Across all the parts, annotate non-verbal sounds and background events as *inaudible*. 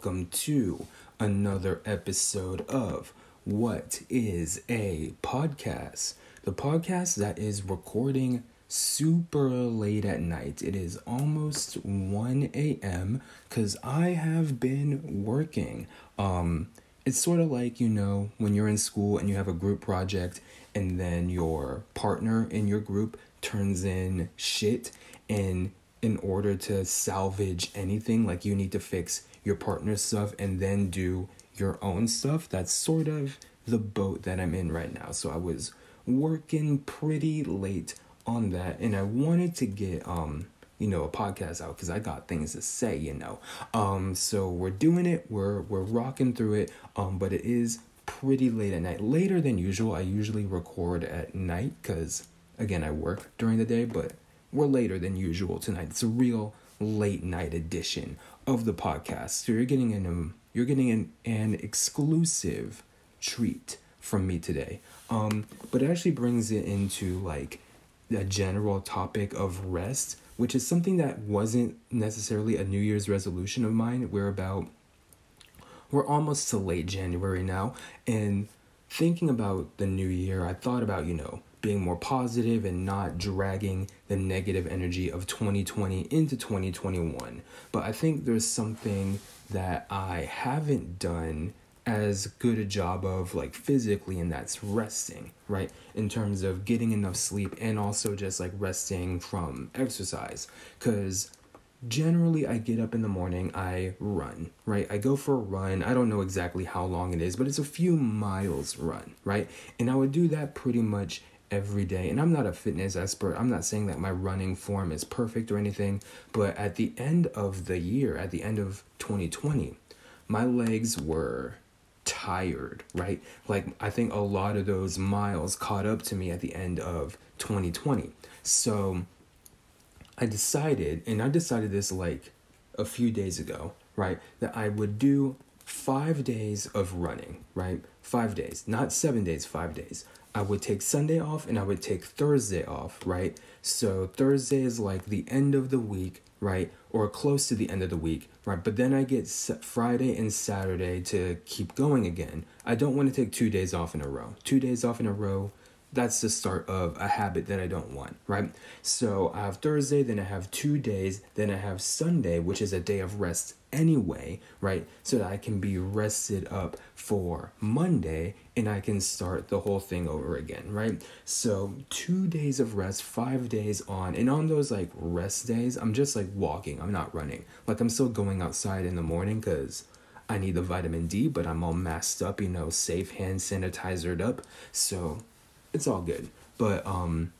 Welcome to another episode of What is a Podcast? The podcast that is recording super late at night. It is almost 1 a.m. because I have been working. Um, it's sort of like, you know, when you're in school and you have a group project and then your partner in your group turns in shit and in order to salvage anything like you need to fix your partner's stuff and then do your own stuff. That's sort of the boat that i'm in right now. So i was working pretty late on that and i wanted to get um you know a podcast out because i got things to say you know. Um so we're doing it. We're we're rocking through it. Um but it is pretty late at night. Later than usual i usually record at night because again i work during the day but we're later than usual tonight. It's a real late night edition of the podcast. So you're getting an um, you're getting an, an exclusive treat from me today. Um, but it actually brings it into like the general topic of rest, which is something that wasn't necessarily a New Year's resolution of mine. We're about we're almost to late January now, and thinking about the new year, I thought about, you know, being more positive and not dragging the negative energy of 2020 into 2021. But I think there's something that I haven't done as good a job of like physically and that's resting right in terms of getting enough sleep and also just like resting from exercise because generally I get up in the morning, I run, right? I go for a run. I don't know exactly how long it is, but it's a few miles run, right? And I would do that pretty much every day. And I'm not a fitness expert. I'm not saying that my running form is perfect or anything, but at the end of the year, at the end of 2020, my legs were tired, right? Like I think a lot of those miles caught up to me at the end of 2020. So I decided, and I decided this like a few days ago, right, that I would do five days of running, right? Five days, not seven days, five days. I would take Sunday off and I would take Thursday off, right? So Thursday is like the end of the week, right? Or close to the end of the week, right? But then I get Friday and Saturday to keep going again. I don't want to take two days off in a row. Two days off in a row, that's the start of a habit that I don't want, right? So I have Thursday, then I have two days, then I have Sunday, which is a day of rest anyway, right? So that I can be rested up for Monday and I can start the whole thing over again, right? So two days of rest, five days on, and on those like rest days, I'm just like walking, I'm not running. Like I'm still going outside in the morning because I need the vitamin D, but I'm all masked up, you know, safe hand sanitizered up. So it's all good. But um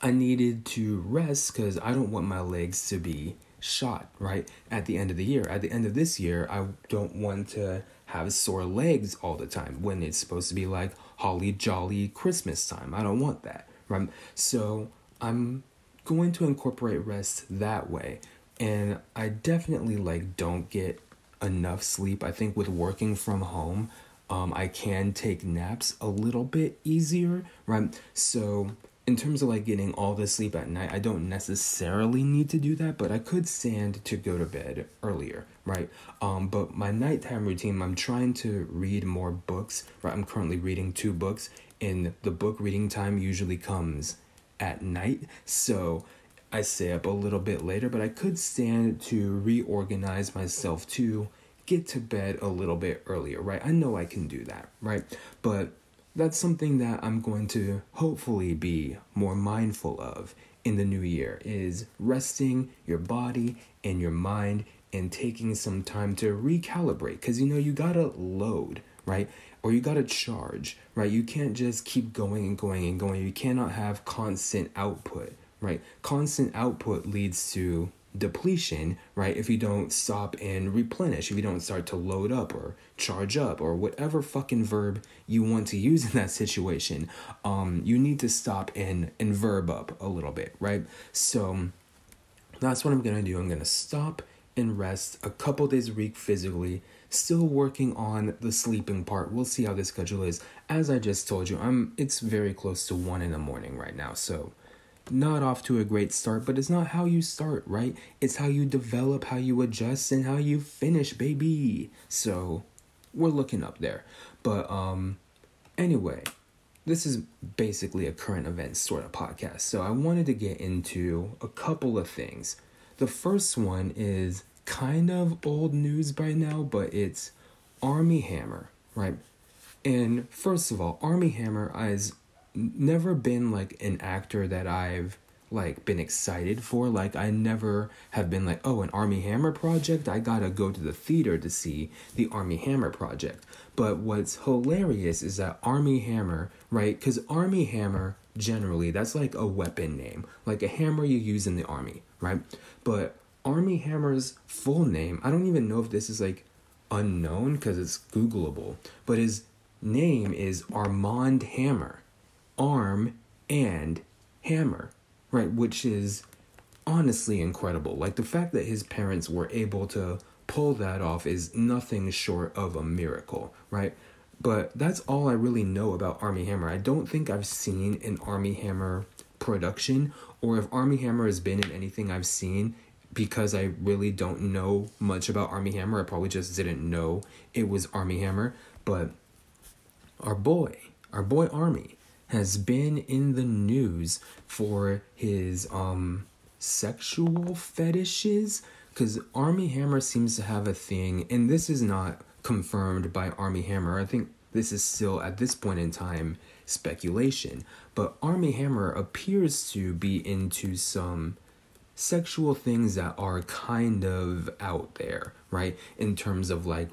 I needed to rest cuz I don't want my legs to be shot, right? At the end of the year. At the end of this year, I don't want to have sore legs all the time when it's supposed to be like holly jolly Christmas time. I don't want that, right? So, I'm going to incorporate rest that way. And I definitely like don't get enough sleep. I think with working from home, um, I can take naps a little bit easier, right? So, in terms of like getting all the sleep at night, I don't necessarily need to do that, but I could stand to go to bed earlier, right? Um, but my nighttime routine, I'm trying to read more books, right? I'm currently reading two books, and the book reading time usually comes at night, so I stay up a little bit later, but I could stand to reorganize myself too get to bed a little bit earlier, right? I know I can do that, right? But that's something that I'm going to hopefully be more mindful of in the new year is resting your body and your mind and taking some time to recalibrate cuz you know you got to load, right? Or you got to charge, right? You can't just keep going and going and going. You cannot have constant output, right? Constant output leads to depletion, right? If you don't stop and replenish, if you don't start to load up or charge up or whatever fucking verb you want to use *laughs* in that situation, um, you need to stop and and verb up a little bit, right? So that's what I'm gonna do. I'm gonna stop and rest a couple days a week physically. Still working on the sleeping part. We'll see how the schedule is. As I just told you, I'm it's very close to one in the morning right now, so not off to a great start, but it's not how you start, right? It's how you develop, how you adjust, and how you finish, baby. So we're looking up there. But um anyway, this is basically a current events sort of podcast. So I wanted to get into a couple of things. The first one is kind of old news by now, but it's Armie Hammer, right? And first of all, Armie Hammer has never been like an actor that I've like been excited for. Like I never have been like, oh, an Armie Hammer project. I gotta go to the theater to see the Armie Hammer project. But what's hilarious is that Armie Hammer, right? Because Armie Hammer generally that's like a weapon name, like a hammer you use in the army, right? But Armie Hammer's full name, I don't even know if this is like unknown because it's Googleable, but his name is Armand Hammer. Arm and Hammer right? Which is honestly incredible. Like the fact that his parents were able to pull that off is nothing short of a miracle, right? But that's all I really know about Armie Hammer. I don't think I've seen an Armie Hammer production, or if Armie Hammer has been in anything I've seen, because I really don't know much about Armie Hammer. I probably just didn't know it was Armie Hammer. But our boy, our boy Armie, has been in the news for his um sexual fetishes because Armie Hammer seems to have a thing, and this is not confirmed by Armie Hammer. I think this is still at this point in time speculation, but Armie Hammer appears to be into some sexual things that are kind of out there, right? In terms of like,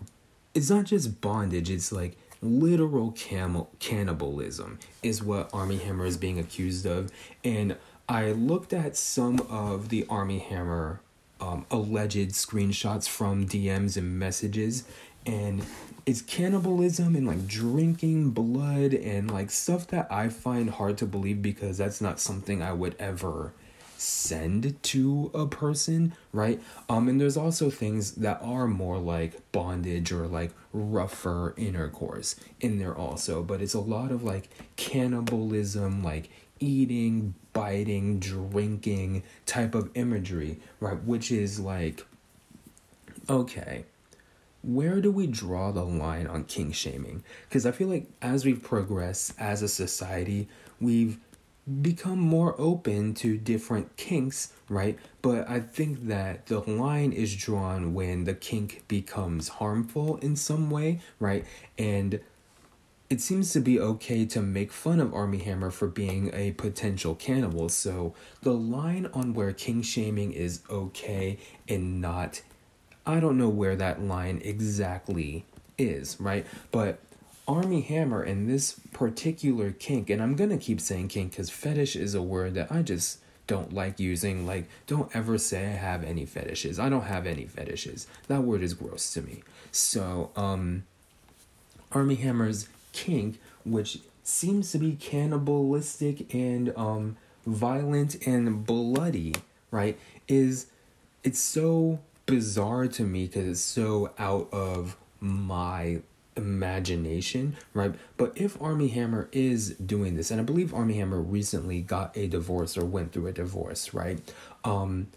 it's not just bondage, it's like literal camel cannibalism is what Armie Hammer is being accused of. And I looked at some of the Armie Hammer um, alleged screenshots from DMs and messages, and it's cannibalism and like drinking blood and like stuff that I find hard to believe because that's not something I would ever send to a person, right? Um, and there's also things that are more like bondage or like rougher intercourse in there also, but it's a lot of like cannibalism, like eating, biting, drinking type of imagery, right? Which is like, okay, where do we draw the line on kink shaming? Because I feel like as we've progressed as a society, we've become more open to different kinks, right? But I think that the line is drawn when the kink becomes harmful in some way, right? And it seems to be okay to make fun of Armie Hammer for being a potential cannibal. So the line on where kink shaming is okay and not, I don't know where that line exactly is, right? But Armie Hammer in this particular kink, and I'm gonna keep saying kink because fetish is a word that I just don't like using. Like, don't ever say I have any fetishes. I don't have any fetishes. That word is gross to me. So, um, Armie Hammer's kink, which seems to be cannibalistic and um violent and bloody, right? Is it's so bizarre to me because it's so out of my imagination, right? But if Armie Hammer is doing this, and I believe Armie Hammer recently got a divorce or went through a divorce, right? Um,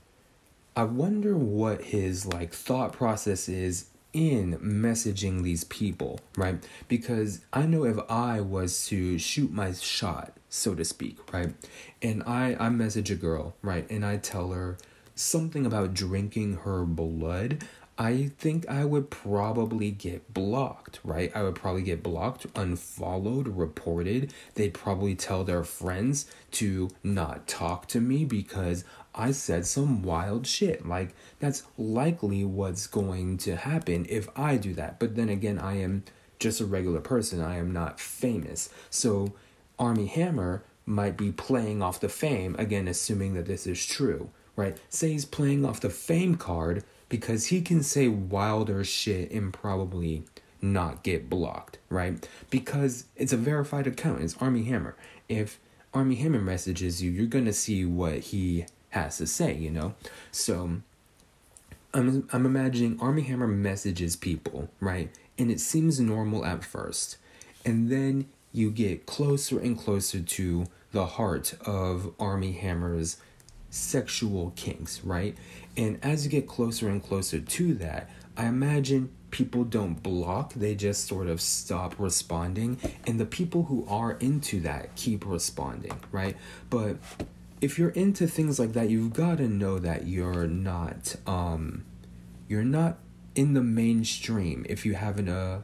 I wonder what his like thought process is in messaging these people, right? Because I know if I was to shoot my shot, so to speak, right? And I I message a girl, right? And I tell her something about drinking her blood, I think I would probably get blocked, right? I would probably get blocked, unfollowed, reported. They'd probably tell their friends to not talk to me because I said some wild shit. Like, that's likely what's going to happen if I do that. But then again, I am just a regular person, I am not famous. So, Armie Hammer might be playing off the fame, again, assuming that this is true, right? Say he's playing off the fame card because he can say wilder shit and probably not get blocked, right? Because it's a verified account. It's Armie Hammer. If Armie Hammer messages you, you're gonna see what he has to say, you know? So I'm I'm imagining Armie Hammer messages people, right? And it seems normal at first. And then you get closer and closer to the heart of Armie Hammer's sexual kinks, right? And as you get closer and closer to that, I imagine people don't block, they just sort of stop responding. And the people who are into that keep responding, right? But if you're into things like that, you've got to know that you're not um you're not in the mainstream if you have an uh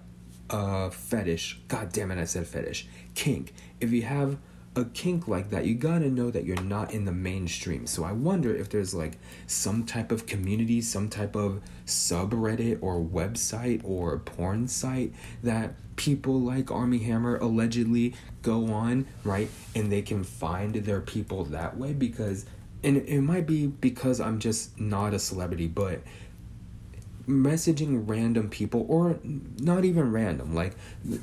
a fetish. God damn it, I said fetish. Kink. If you have a kink like that, you gotta know that you're not in the mainstream. So I wonder if there's like some type of community, some type of subreddit or website or porn site that people like Armie Hammer allegedly go on, right? And they can find their people that way because, and it might be because I'm just not a celebrity, but messaging random people or not even random like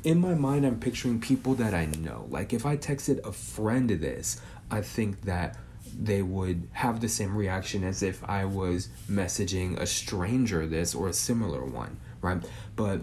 in my mind i'm picturing people that i know like if i texted a friend this i think that they would have the same reaction as if i was messaging a stranger this or a similar one right but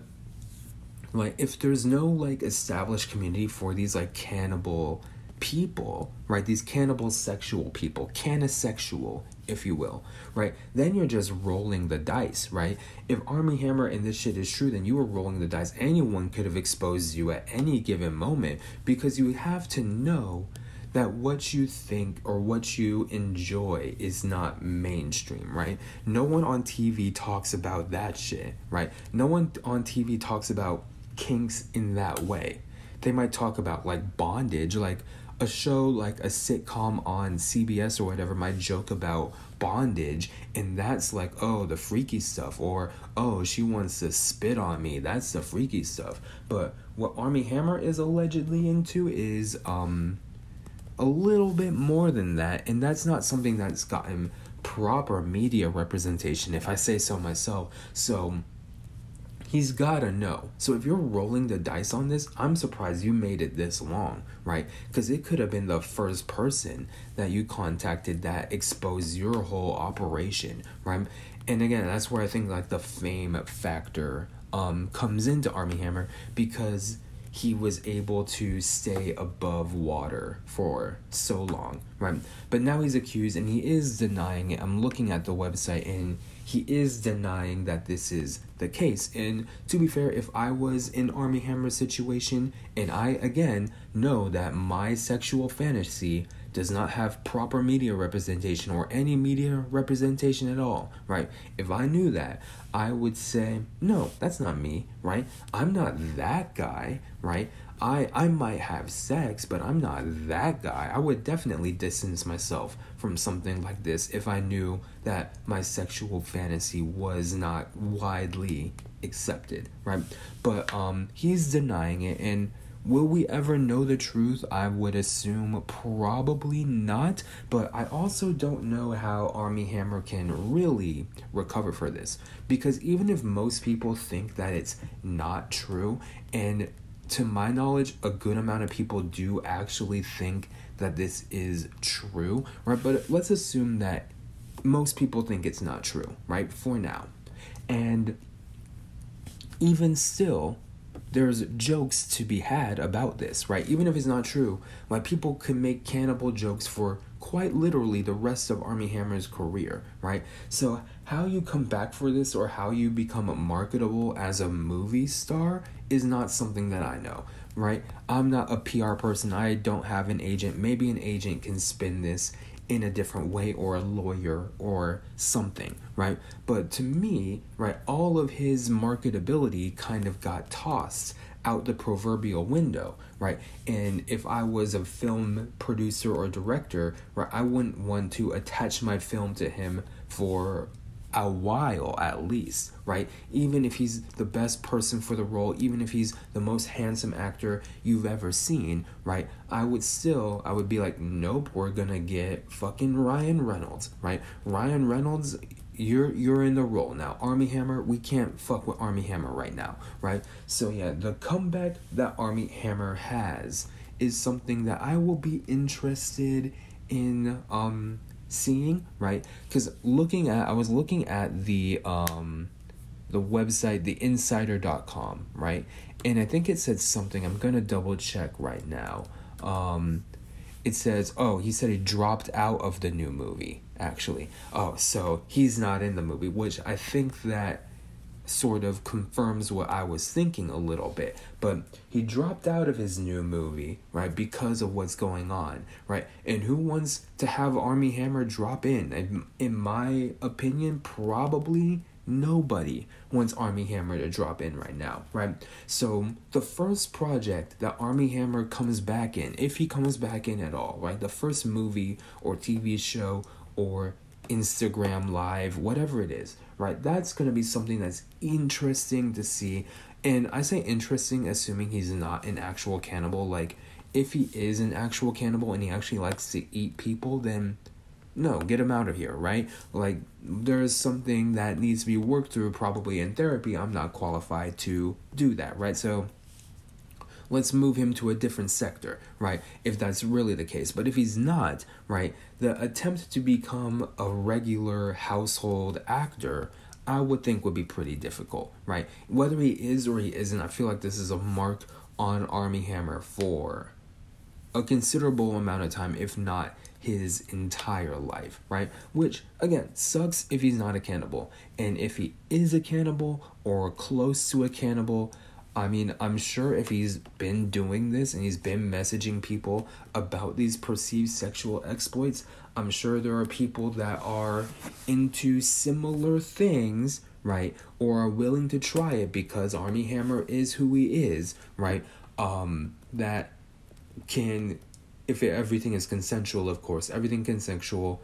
like if there's no like established community for these like cannibal people, right? These cannibal sexual people, canisexual, if you will, right? Then you're just rolling the dice, right? If Armie Hammer and this shit is true, then you were rolling the dice. Anyone could have exposed you at any given moment because you have to know that what you think or what you enjoy is not mainstream, right? No one on TV talks about that shit, right? No one on TV talks about kinks in that way. They might talk about like bondage, like a show like a sitcom on CBS or whatever might joke about bondage and that's like oh the freaky stuff or oh she wants to spit on me that's the freaky stuff. But what Armie Hammer is allegedly into is um a little bit more than that and that's not something that's gotten proper media representation if I say so myself. So He's gotta know. So if you're rolling the dice on this, I'm surprised you made it this long, right? Because it could have been the first person that you contacted that exposed your whole operation, right? And again, that's where I think like the fame factor um comes into Armie Hammer because he was able to stay above water for so long, right? But now he's accused and he is denying it. I'm looking at the website and he is denying that this is the case. And to be fair, if I was in Armie Hammer's situation and I again know that my sexual fantasy does not have proper media representation or any media representation at all, right? If I knew that, I would say, no, that's not me, right? I'm not that guy, right? I I might have sex, but I'm not that guy. I would definitely distance myself from something like this if I knew that my sexual fantasy was not widely accepted, right? But um he's denying it and Will we ever know the truth? I would assume probably not, but I also don't know how Armie Hammer can really recover for this. Because even if most people think that it's not true, and to my knowledge, a good amount of people do actually think that this is true, right? But let's assume that most people think it's not true, right? For now. And even still, there's jokes to be had about this, right? Even if it's not true, like people can make cannibal jokes for quite literally the rest of Armie Hammer's career, right? So how you come back for this or how you become marketable as a movie star is not something that I know, right? I'm not a PR person. I don't have an agent. Maybe an agent can spin this in a different way or a lawyer or something, right? But to me, right, all of his marketability kind of got tossed out the proverbial window, right? And if I was a film producer or director, right, I wouldn't want to attach my film to him for a while at least, right? Even if he's the best person for the role, even if he's the most handsome actor you've ever seen, right? I would still, I would be like, nope, we're gonna get fucking Ryan Reynolds, right? Ryan Reynolds, you're you're in the role now. Armie Hammer, we can't fuck with Armie Hammer right now, right? So yeah, the comeback that Armie Hammer has is something that I will be interested in um seeing, right? Because looking at, I was looking at the um, the website, theinsider.com, right? And I think it said something. I'm gonna double check right now. Um, it says, oh, he said he dropped out of the new movie, actually. Oh, so he's not in the movie, which I think that sort of confirms what I was thinking a little bit. But he dropped out of his new movie, right, because of what's going on, right? And who wants to have Armie Hammer drop? In, in my opinion, probably Nobody wants Armie Hammer to drop in right now, right? So the first project that Armie Hammer comes back in, if he comes back in at all, right? The first movie or TV show or Instagram live, whatever it is, right? That's going to be something that's interesting to see. And I say interesting assuming he's not an actual cannibal. Like, if he is an actual cannibal and he actually likes to eat people, then no, get him out of here, right? Like, there's something that needs to be worked through, probably in therapy. I'm not qualified to do that, right? So, let's move him to a different sector, right? If that's really the case. But if he's not, right, the attempt to become a regular household actor, I would think would be pretty difficult, right? Whether he is or he isn't, I feel like this is a mark on Armie Hammer for a considerable amount of time, if not his entire life, right? Which, again, sucks if he's not a cannibal. And if he is a cannibal or close to a cannibal, I mean, I'm sure if he's been doing this and he's been messaging people about these perceived sexual exploits, I'm sure there are people that are into similar things, right? Or are willing to try it because Armie Hammer is who he is, right? Um, that can if everything is consensual, of course, everything consensual.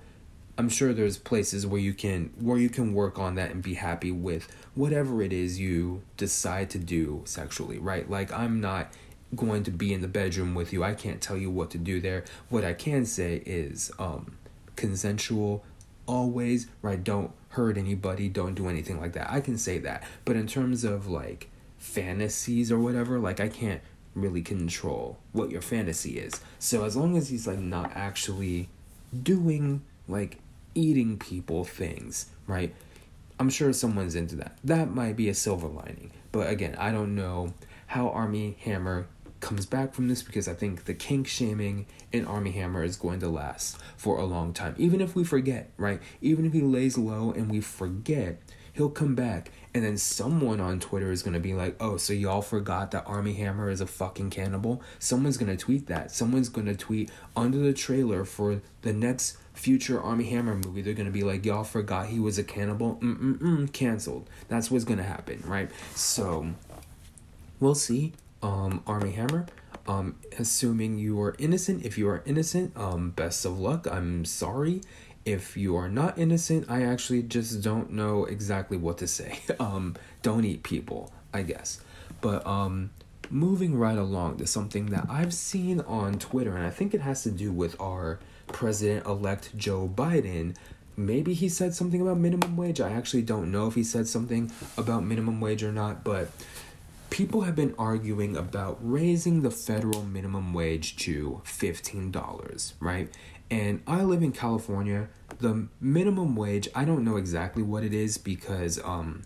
I'm sure there's places where you can where you can work on that and be happy with whatever it is you decide to do sexually, right? Like I'm not going to be in the bedroom with you. I can't tell you what to do there. What I can say is um consensual always, right? Don't hurt anybody, don't do anything like that. I can say that. But in terms of like fantasies or whatever, like I can't really control what your fantasy is. So as long as he's like not actually doing like eating people things, right? I'm sure someone's into that. That might be a silver lining. But again, I don't know how Armie Hammer comes back from this because I think the kink shaming in Armie Hammer is going to last for a long time. Even if we forget, right? Even if he lays low and we forget, he'll come back and then someone on Twitter is gonna be like, oh, so y'all forgot that Armie Hammer is a fucking cannibal? Someone's gonna tweet that. Someone's gonna tweet under the trailer for the next future Armie Hammer movie. They're gonna be like, y'all forgot he was a cannibal? Mm-mm-mm, canceled. That's what's gonna happen, right? So, we'll see. Um, Armie Hammer. Um, assuming you are innocent. If you are innocent, um, best of luck. I'm sorry if you are not innocent, I actually just don't know exactly what to say. *laughs* um, don't eat people, I guess. But um, moving right along to something that I've seen on Twitter, and I think it has to do with our president elect Joe Biden. Maybe he said something about minimum wage. I actually don't know if he said something about minimum wage or not, but people have been arguing about raising the federal minimum wage to $15, right? And I live in California. The minimum wage, I don't know exactly what it is because um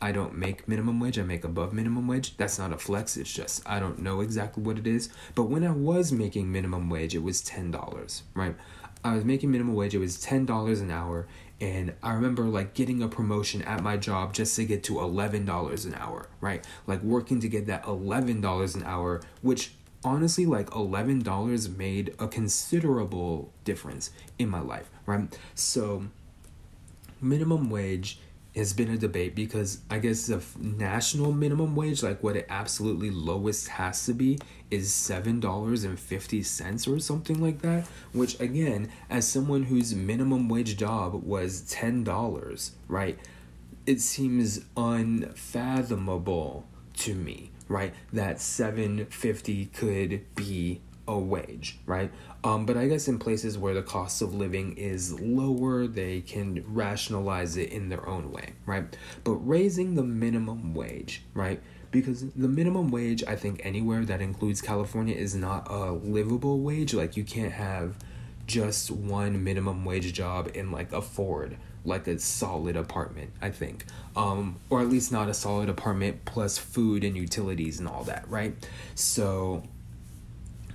I don't make minimum wage, I make above minimum wage. That's not a flex, it's just I don't know exactly what it is. But when I was making minimum wage, it was $10, right? I was making minimum wage, it was $10 an hour, and I remember like getting a promotion at my job just to get to $11 an hour, right? Like working to get that $11 an hour, which honestly like $11 made a considerable difference in my life, right? So minimum wage has been a debate because I guess the national minimum wage, like what it absolutely lowest has to be, is seven dollars and fifty cents or something like that. Which again, as someone whose minimum wage job was ten dollars, right, it seems unfathomable to me right? That 750 could be a wage, right? Um, but I guess in places where the cost of living is lower, they can rationalize it in their own way, right? But raising the minimum wage, right? Because the minimum wage, I think anywhere that includes California, is not a livable wage. Like you can't have just one minimum wage job and like afford like a solid apartment, I think. Um, or at least not a solid apartment plus food and utilities and all that, right? So,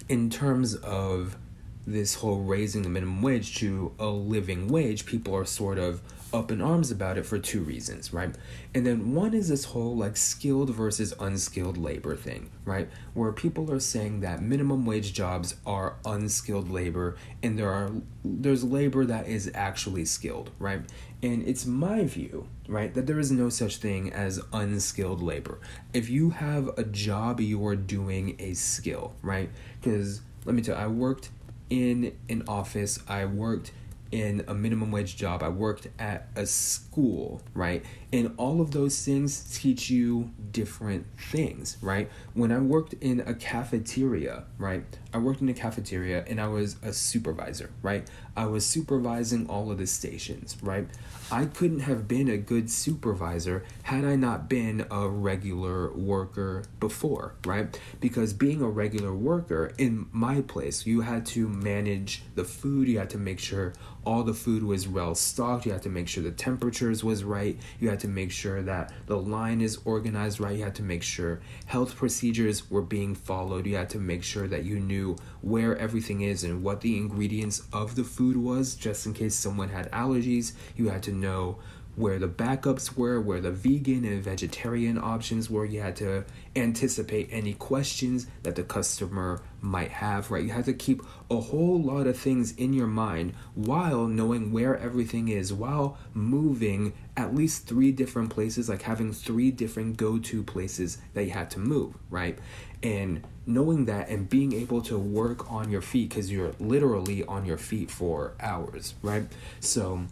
in terms of this whole raising the minimum wage to a living wage, people are sort of up in arms about it for two reasons, right? And then one is this whole like skilled versus unskilled labor thing, right? Where people are saying that minimum wage jobs are unskilled labor and there are there's labor that is actually skilled, right? And it's my view, right, that there is no such thing as unskilled labor. If you have a job, you are doing a skill, right? Because let me tell you, I worked in an office, I worked in a minimum wage job, I worked at a school, right? And all of those things teach you different things, right? When I worked in a cafeteria, right? I worked in a cafeteria and I was a supervisor, right? I was supervising all of the stations, right? I couldn't have been a good supervisor had I not been a regular worker before, right? Because being a regular worker in my place, you had to manage the food, you had to make sure all the food was well stocked, you had to make sure the temperatures was right, you had to make sure that the line is organized right. You had to make sure health procedures were being followed. You had to make sure that you knew where everything is and what the ingredients of the food was, just in case someone had allergies. You had to know where the backups were, where the vegan and vegetarian options were. You had to anticipate any questions that the customer might have, right? You had to keep a whole lot of things in your mind while knowing where everything is, while moving at least three different places, like having three different go to places that you had to move, right? And knowing that and being able to work on your feet because you're literally on your feet for hours, right? So,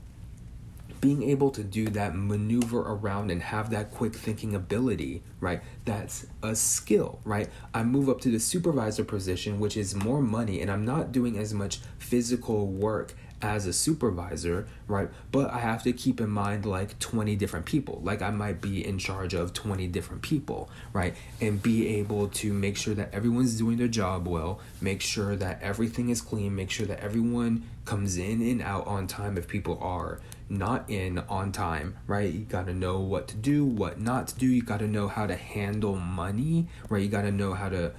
being able to do that maneuver around and have that quick thinking ability, right? That's a skill, right? I move up to the supervisor position, which is more money, and I'm not doing as much physical work as a supervisor, right? But I have to keep in mind like 20 different people. Like I might be in charge of 20 different people, right? And be able to make sure that everyone's doing their job well, make sure that everything is clean, make sure that everyone comes in and out on time if people are not in on time, right? You got to know what to do, what not to do. You got to know how to handle money, right? You got to know how to,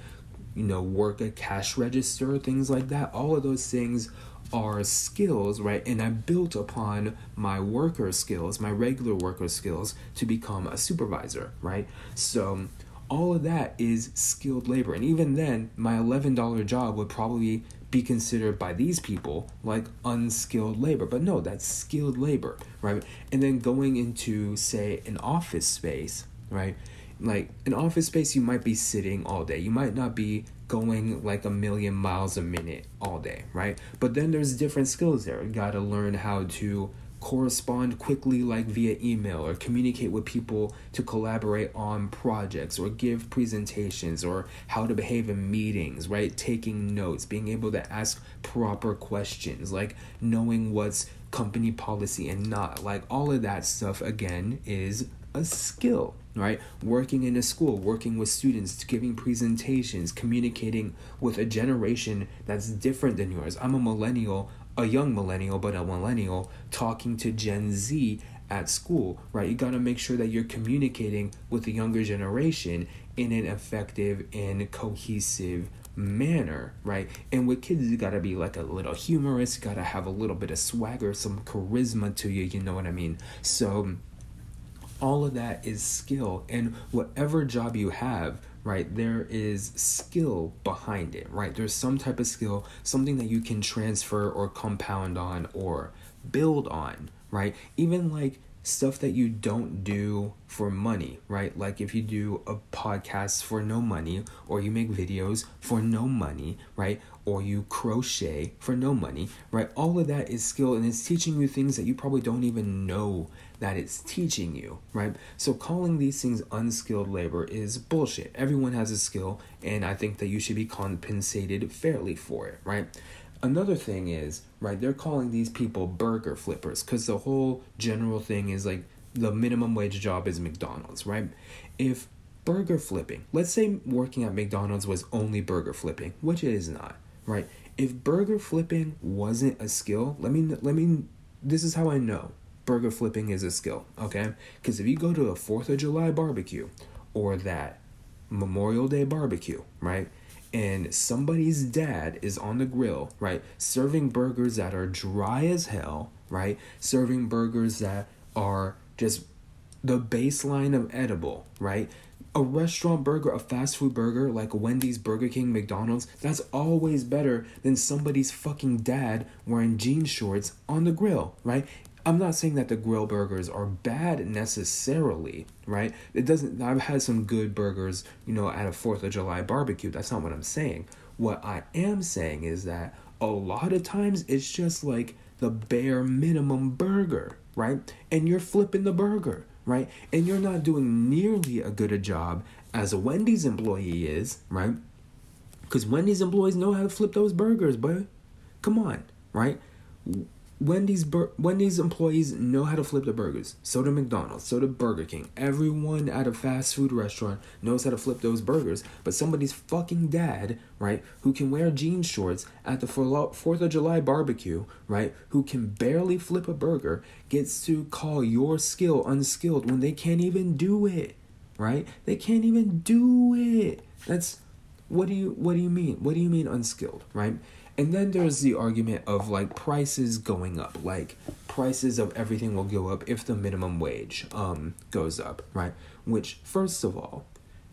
you know, work a cash register, things like that. All of those things are skills, right? And I built upon my worker skills, my regular worker skills, to become a supervisor, right? So, all of that is skilled labor. And even then, my $11 job would probably be considered by these people like unskilled labor. But no, that's skilled labor, right? And then going into, say, an office space, right? Like an office space, you might be sitting all day. You might not be going like a million miles a minute all day, right? But then there's different skills there. You got to learn how to correspond quickly like via email or communicate with people to collaborate on projects or give presentations or how to behave in meetings right taking notes being able to ask proper questions like knowing what's company policy and not like all of that stuff again is a skill right working in a school working with students giving presentations communicating with a generation that's different than yours i'm a millennial a young millennial, but a millennial talking to Gen Z at school, right? You got to make sure that you're communicating with the younger generation in an effective and cohesive manner, right? And with kids, you gotta be like a little humorous, gotta have a little bit of swagger, some charisma to you, you know what I mean? So, all of that is skill, and whatever job you have, right there is skill behind it right there's some type of skill something that you can transfer or compound on or build on right even like stuff that you don't do for money, right? Like if you do a podcast for no money, or you make videos for no money, right? Or you crochet for no money, right? All of that is skill and it's teaching you things that you probably don't even know that it's teaching you, right? So calling these things unskilled labor is bullshit. Everyone has a skill, and I think that you should be compensated fairly for it, right? Another thing is, right, they're calling these people burger flippers because the whole general thing is like the minimum wage job is McDonald's, right? If burger flipping, let's say working at McDonald's was only burger flipping, which it is not, right? If burger flipping wasn't a skill, let me let me this is how I know burger flipping is a skill, okay? Because if you go to a 4th of July barbecue or that Memorial Day barbecue, right? and somebody's dad is on the grill, right, serving burgers that are dry as hell, right, serving burgers that are just the baseline of edible, right? A restaurant burger, a fast food burger like Wendy's, Burger King, McDonald's, that's always better than somebody's fucking dad wearing jean shorts on the grill, right? I'm not saying that the grill burgers are bad necessarily, right? It doesn't I've had some good burgers, you know, at a 4th of July barbecue. That's not what I'm saying. What I am saying is that a lot of times it's just like the bare minimum burger, right? And you're flipping the burger, right? And you're not doing nearly a good a job as a Wendy's employee is, right? Because Wendy's employees know how to flip those burgers, but come on, right? Wendy's bur- Wendy's employees know how to flip the burgers. So do McDonald's. So do Burger King. Everyone at a fast food restaurant knows how to flip those burgers. But somebody's fucking dad, right, who can wear jean shorts at the Fourth of July barbecue, right, who can barely flip a burger, gets to call your skill unskilled when they can't even do it, right? They can't even do it. That's what do you what do you mean? What do you mean unskilled, right? And then there's the argument of like prices going up. Like prices of everything will go up if the minimum wage um goes up, right? Which first of all,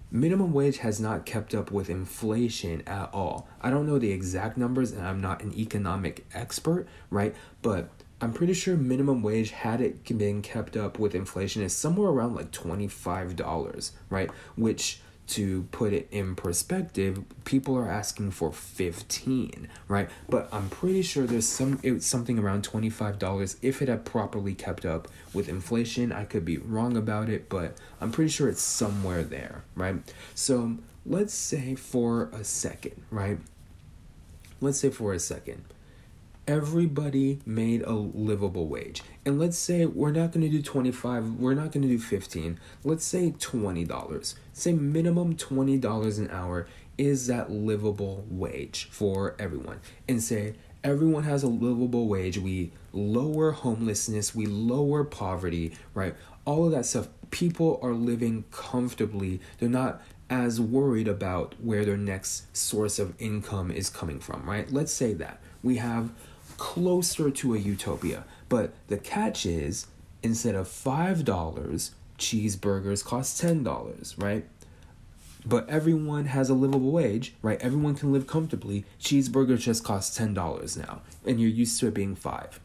minimum wage has not kept up with inflation at all. I don't know the exact numbers and I'm not an economic expert, right? But I'm pretty sure minimum wage had it been kept up with inflation is somewhere around like $25, right? Which to put it in perspective, people are asking for 15, right? But I'm pretty sure there's some it's something around $25 if it had properly kept up with inflation. I could be wrong about it, but I'm pretty sure it's somewhere there, right? So, let's say for a second, right? Let's say for a second everybody made a livable wage. And let's say we're not going to do 25, we're not going to do 15. Let's say $20. Say minimum $20 an hour is that livable wage for everyone. And say everyone has a livable wage. We lower homelessness, we lower poverty, right? All of that stuff. People are living comfortably. They're not as worried about where their next source of income is coming from, right? Let's say that. We have closer to a utopia. But the catch is instead of $5, cheeseburgers cost $10, right? But everyone has a livable wage, right? Everyone can live comfortably. Cheeseburgers just cost $10 now, and you're used to it being 5.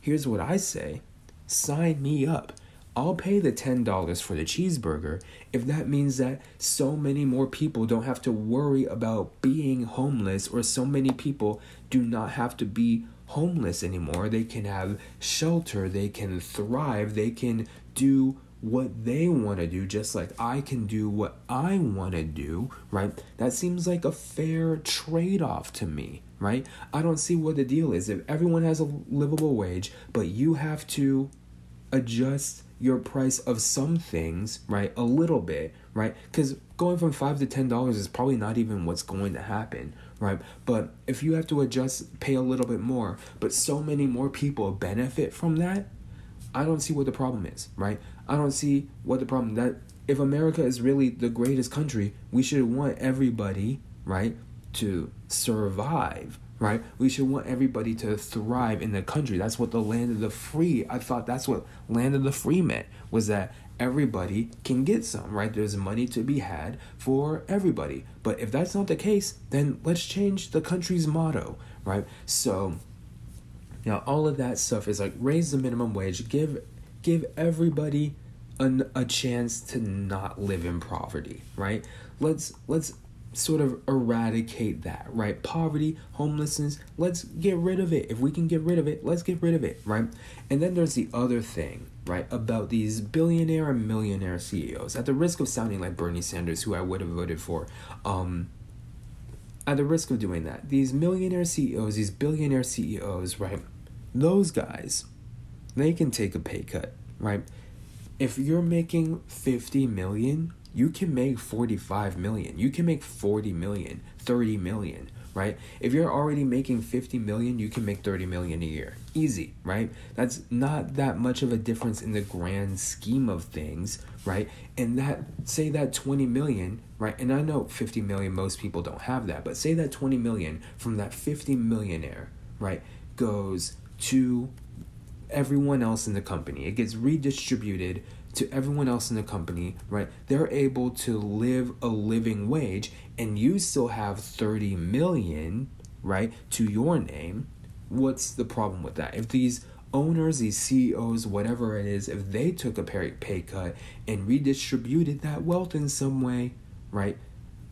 Here's what I say. Sign me up. I'll pay the $10 for the cheeseburger if that means that so many more people don't have to worry about being homeless or so many people do not have to be homeless anymore. They can have shelter, they can thrive, they can do what they want to do just like I can do what I want to do, right? That seems like a fair trade off to me, right? I don't see what the deal is. If everyone has a livable wage, but you have to adjust your price of some things, right, a little bit, right? Because going from five to ten dollars is probably not even what's going to happen, right? But if you have to adjust, pay a little bit more, but so many more people benefit from that, I don't see what the problem is, right? I don't see what the problem that if America is really the greatest country, we should want everybody, right, to survive, right? We should want everybody to thrive in the country. That's what the land of the free. I thought that's what land of the free meant was that everybody can get some, right? There's money to be had for everybody. But if that's not the case, then let's change the country's motto, right? So now all of that stuff is like raise the minimum wage, give give everybody an, a chance to not live in poverty, right? Let's let's sort of eradicate that, right? Poverty, homelessness, let's get rid of it. If we can get rid of it, let's get rid of it, right? And then there's the other thing, right, about these billionaire and millionaire CEOs. At the risk of sounding like Bernie Sanders, who I would have voted for, um, at the risk of doing that, these millionaire CEOs, these billionaire CEOs, right, those guys, they can take a pay cut, right? If you're making 50 million, you can make 45 million. You can make 40 million, 30 million, right? If you're already making 50 million, you can make 30 million a year. Easy, right? That's not that much of a difference in the grand scheme of things, right? And that say that 20 million, right? And I know 50 million most people don't have that, but say that 20 million from that 50 millionaire, right, goes to everyone else in the company. It gets redistributed to everyone else in the company, right? They're able to live a living wage and you still have 30 million, right, to your name. What's the problem with that? If these owners, these CEOs, whatever it is, if they took a pay cut and redistributed that wealth in some way, right?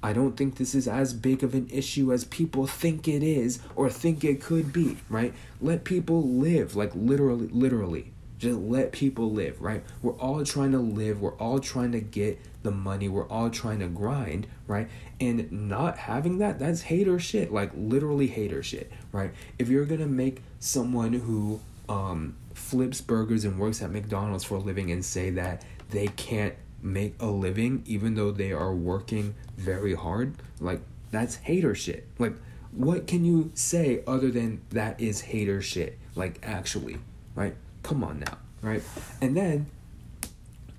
I don't think this is as big of an issue as people think it is or think it could be, right? Let people live, like literally, literally, just let people live, right? We're all trying to live. We're all trying to get the money. We're all trying to grind, right? And not having that, that's hater shit. Like literally hater shit, right? If you're gonna make someone who um, flips burgers and works at McDonald's for a living and say that they can't make a living even though they are working very hard, like that's hater shit. Like what can you say other than that is hater shit? Like actually, right? Come on now, right? And then,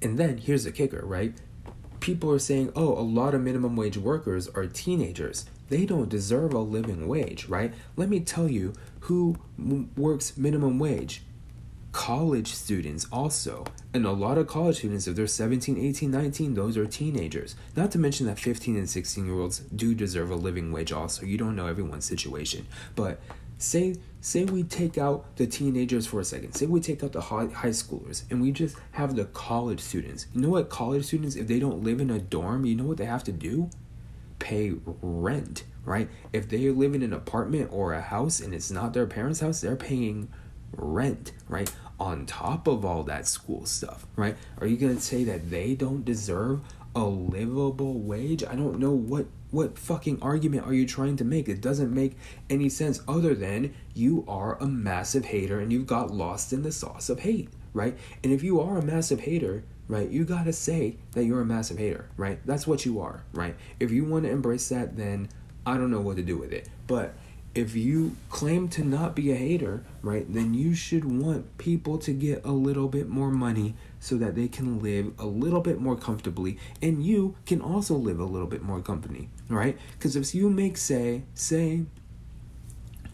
and then here's the kicker, right? People are saying, oh, a lot of minimum wage workers are teenagers. They don't deserve a living wage, right? Let me tell you who works minimum wage college students also and a lot of college students if they're 17 18 19 those are teenagers not to mention that 15 and 16 year olds do deserve a living wage also you don't know everyone's situation but say say we take out the teenagers for a second. Say we take out the high, high schoolers and we just have the college students. You know what college students if they don't live in a dorm you know what they have to do? Pay rent right? If they live in an apartment or a house and it's not their parents house they're paying rent right? On top of all that school stuff right? Are you going to say that they don't deserve a livable wage? I don't know what what fucking argument are you trying to make? It doesn't make any sense other than you are a massive hater and you've got lost in the sauce of hate, right? And if you are a massive hater, right, you gotta say that you're a massive hater, right? That's what you are, right? If you want to embrace that, then I don't know what to do with it. But if you claim to not be a hater, right, then you should want people to get a little bit more money so that they can live a little bit more comfortably and you can also live a little bit more company, right? Because if you make, say, say,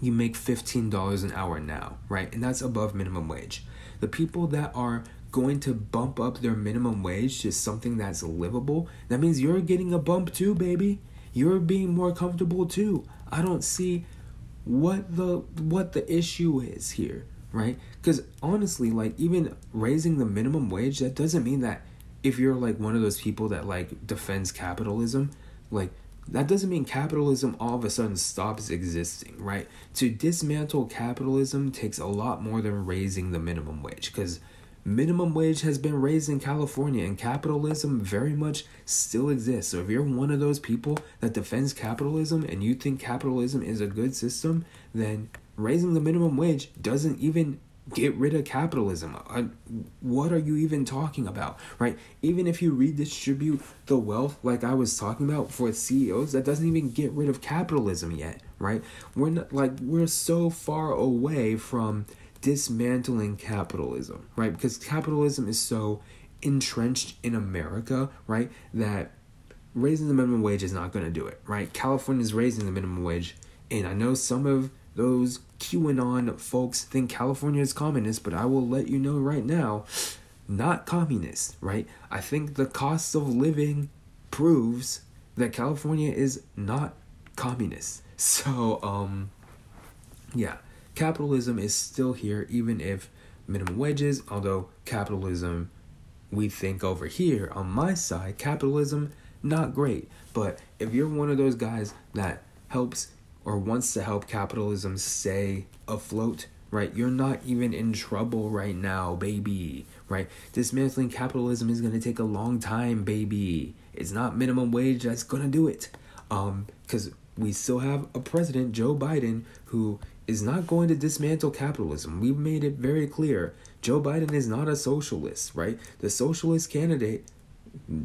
you make $15 an hour now, right? And that's above minimum wage. The people that are going to bump up their minimum wage to something that's livable, that means you're getting a bump too, baby. You're being more comfortable too. I don't see what the what the issue is here, right? Because honestly, like even raising the minimum wage, that doesn't mean that if you're like one of those people that like defends capitalism, like that doesn't mean capitalism all of a sudden stops existing, right? To dismantle capitalism takes a lot more than raising the minimum wage because minimum wage has been raised in California and capitalism very much still exists. So if you're one of those people that defends capitalism and you think capitalism is a good system, then raising the minimum wage doesn't even get rid of capitalism. Uh, what are you even talking about, right? Even if you redistribute the wealth, like I was talking about for CEOs, that doesn't even get rid of capitalism yet, right? We're not like we're so far away from dismantling capitalism, right? Because capitalism is so entrenched in America, right? That raising the minimum wage is not going to do it, right? California is raising the minimum wage, and I know some of those QAnon folks think California is communist, but I will let you know right now, not communist, right? I think the cost of living proves that California is not communist. *laughs* So, um, yeah, capitalism is still here, even if minimum wages, although capitalism, we think over here on my side, capitalism, not great. But if you're one of those guys that helps or wants to help capitalism stay afloat, right? You're not even in trouble right now, baby, right? Dismantling capitalism is going to take a long time, baby. It's not minimum wage that's going to do it. Um cuz we still have a president, Joe Biden, who is not going to dismantle capitalism. We've made it very clear. Joe Biden is not a socialist, right? The socialist candidate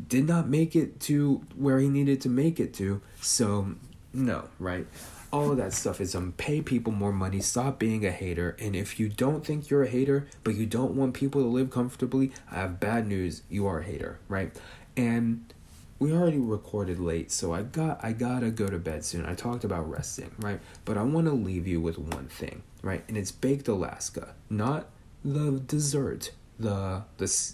did not make it to where he needed to make it to. So, no, right? All of that stuff is um pay people more money, stop being a hater, and if you don't think you're a hater, but you don't want people to live comfortably, I have bad news, you are a hater, right? And we already recorded late, so I got I gotta go to bed soon. I talked about resting, right? But I want to leave you with one thing, right? And it's baked Alaska, not the dessert, the the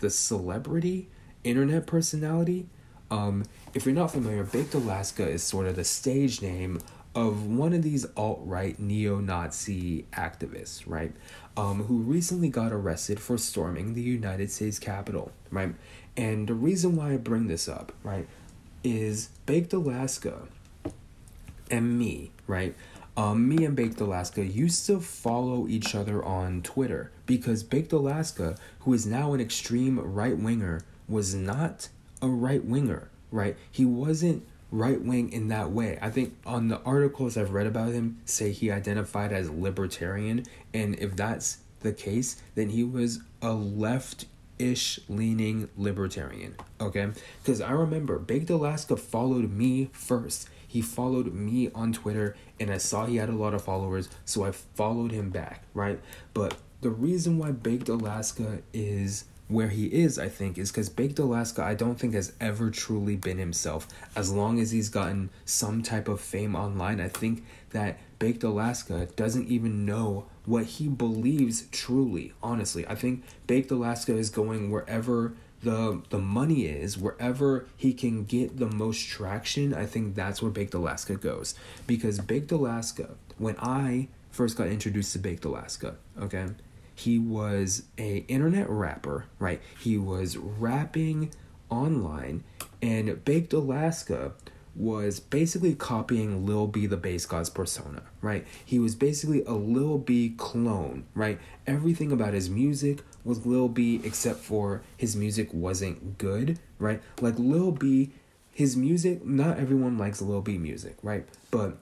the celebrity, internet personality. Um, if you're not familiar, Baked Alaska is sort of the stage name of one of these alt right neo Nazi activists, right? Um, who recently got arrested for storming the United States Capitol, right? And the reason why I bring this up, right, is Baked Alaska and me, right? Um, me and Baked Alaska used to follow each other on Twitter because Baked Alaska, who is now an extreme right winger, was not a right winger, right? He wasn't right wing in that way. I think on the articles I've read about him say he identified as libertarian, and if that's the case, then he was a left ish leaning libertarian. Okay? Because I remember Baked Alaska followed me first. He followed me on Twitter and I saw he had a lot of followers, so I followed him back, right? But the reason why Baked Alaska is where he is, I think, is because Baked Alaska, I don't think has ever truly been himself. As long as he's gotten some type of fame online, I think that Baked Alaska doesn't even know what he believes truly. Honestly, I think Baked Alaska is going wherever the the money is, wherever he can get the most traction. I think that's where Baked Alaska goes because Baked Alaska, when I first got introduced to Baked Alaska, okay, he was a internet rapper, right? He was rapping online, and Baked Alaska was basically copying Lil B the Based God's persona, right? He was basically a Lil B clone, right? Everything about his music was Lil B except for his music wasn't good, right? Like Lil B, his music, not everyone likes Lil B music, right? But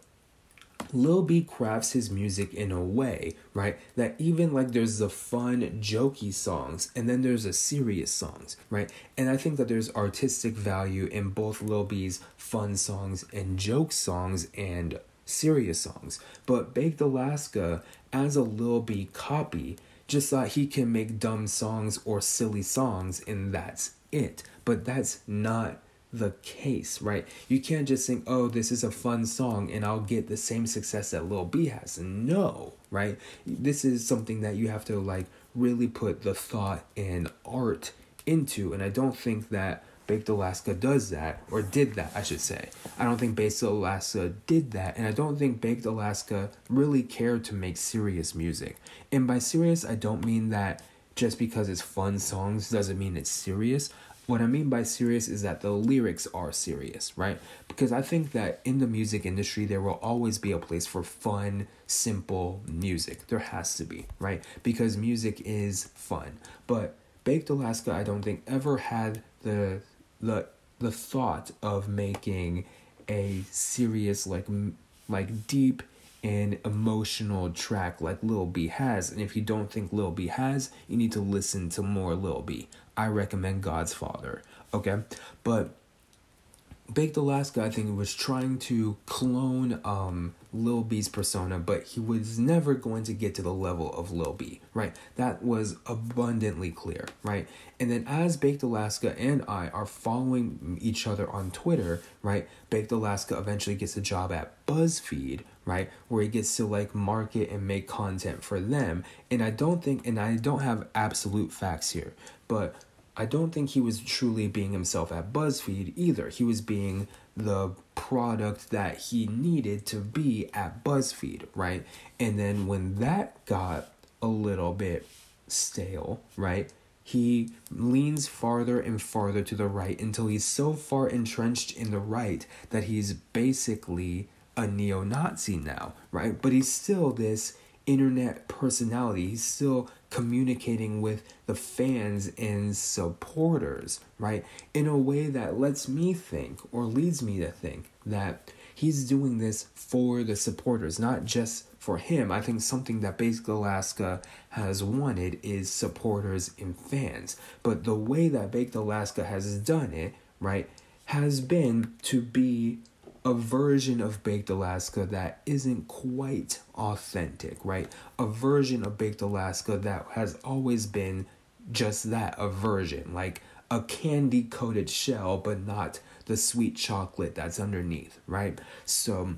Lil B crafts his music in a way, right? That even like there's the fun, jokey songs, and then there's the serious songs, right? And I think that there's artistic value in both Lil B's fun songs and joke songs and serious songs. But Baked Alaska, as a Lil B copy, just thought he can make dumb songs or silly songs, and that's it. But that's not the case, right? You can't just think, oh, this is a fun song and I'll get the same success that Lil B has. No, right? This is something that you have to like really put the thought and art into. And I don't think that Baked Alaska does that, or did that, I should say. I don't think Baked Alaska did that, and I don't think Baked Alaska really cared to make serious music. And by serious, I don't mean that just because it's fun songs doesn't mean it's serious. What I mean by serious is that the lyrics are serious, right? Because I think that in the music industry, there will always be a place for fun, simple music. There has to be, right? Because music is fun. But Baked Alaska, I don't think ever had the the the thought of making a serious like like deep and emotional track like Lil B has. And if you don't think Lil B has, you need to listen to more Lil B. I recommend God's Father. Okay? But Baked Alaska, I think, was trying to clone um, Lil B's persona, but he was never going to get to the level of Lil B, right? That was abundantly clear, right? And then as Baked Alaska and I are following each other on Twitter, right? Baked Alaska eventually gets a job at BuzzFeed, right? Where he gets to like market and make content for them. And I don't think, and I don't have absolute facts here, but I don't think he was truly being himself at BuzzFeed either. He was being the product that he needed to be at BuzzFeed, right? And then when that got a little bit stale, right? He leans farther and farther to the right until he's so far entrenched in the right that he's basically a neo Nazi now, right? But he's still this internet personality. He's still communicating with the fans and supporters, right? In a way that lets me think or leads me to think that He's doing this for the supporters, not just for him. I think something that Baked Alaska has wanted is supporters and fans. But the way that Baked Alaska has done it, right, has been to be a version of Baked Alaska that isn't quite authentic, right? A version of Baked Alaska that has always been just that a version, like a candy coated shell, but not the sweet chocolate that's underneath, right? So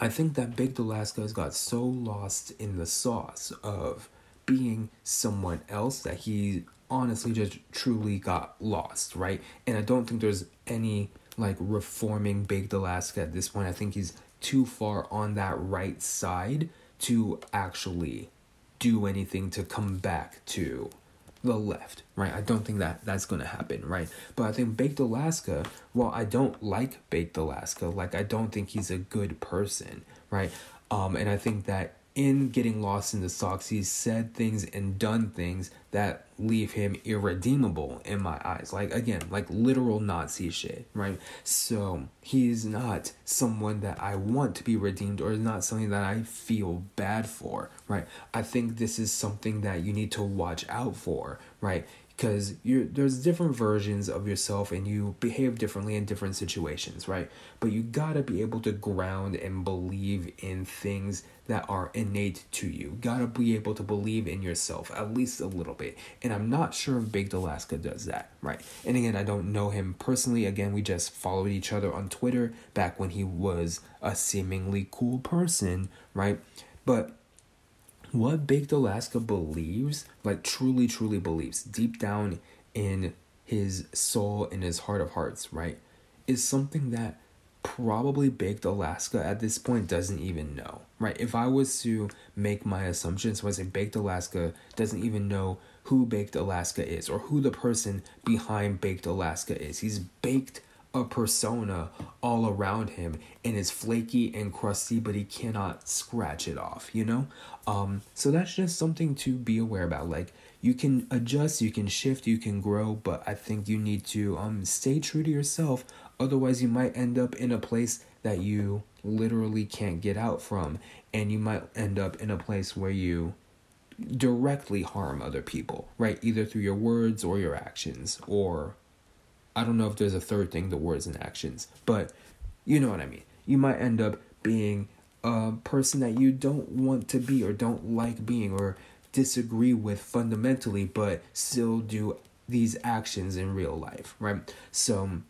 I think that Baked Alaska has got so lost in the sauce of being someone else that he honestly just truly got lost, right? And I don't think there's any like reforming Baked Alaska at this point. I think he's too far on that right side to actually do anything to come back to the left, right? I don't think that that's gonna happen, right? But I think Baked Alaska, while I don't like Baked Alaska, like I don't think he's a good person, right? Um, and I think that in getting lost in the socks, he's said things and done things that leave him irredeemable in my eyes. Like, again, like literal Nazi shit, right? So, he's not someone that I want to be redeemed or not something that I feel bad for, right? I think this is something that you need to watch out for, right? Because you there's different versions of yourself and you behave differently in different situations right? But you got to be able to ground and believe in things that are innate to you. Got to be able to believe in yourself at least a little bit. And i'm not sure if baked alaska does that right? And again i don't know him personally. Again we just followed each other on twitter back when he was a seemingly cool person right? But what Baked Alaska believes, like truly, truly believes, deep down in his soul, in his heart of hearts, right, is something that probably Baked Alaska at this point doesn't even know, right? If I was to make my assumptions, was it Baked Alaska doesn't even know who Baked Alaska is or who the person behind Baked Alaska is. He's baked a persona all around him and is flaky and crusty but he cannot scratch it off you know? Um so that's just something to be aware about. Like you can adjust you can shift you can grow but i think you need to um stay true to yourself. Otherwise you might end up in a place that you literally can't get out from and you might end up in a place where you directly harm other people right? Either through your words or your actions or I don't know if there's a third thing, the words and actions, but you know what I mean. You might end up being a person that you don't want to be or don't like being or disagree with fundamentally, but still do these actions in real life, right? So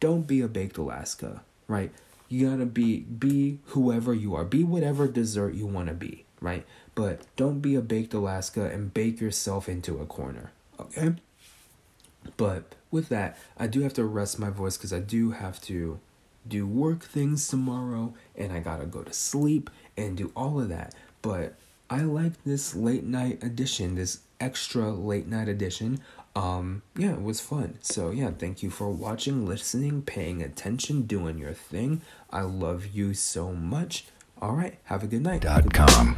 don't be a baked Alaska, right? You gotta be be whoever you are, be whatever dessert you wanna be, right? But don't be a baked Alaska and bake yourself into a corner, okay? But with that, I do have to rest my voice because I do have to do work things tomorrow and I gotta go to sleep and do all of that. But I like this late night edition, this extra late night edition. Um, yeah, it was fun. So, yeah, thank you for watching, listening, paying attention, doing your thing. I love you so much. All right, have a good night. Dot com.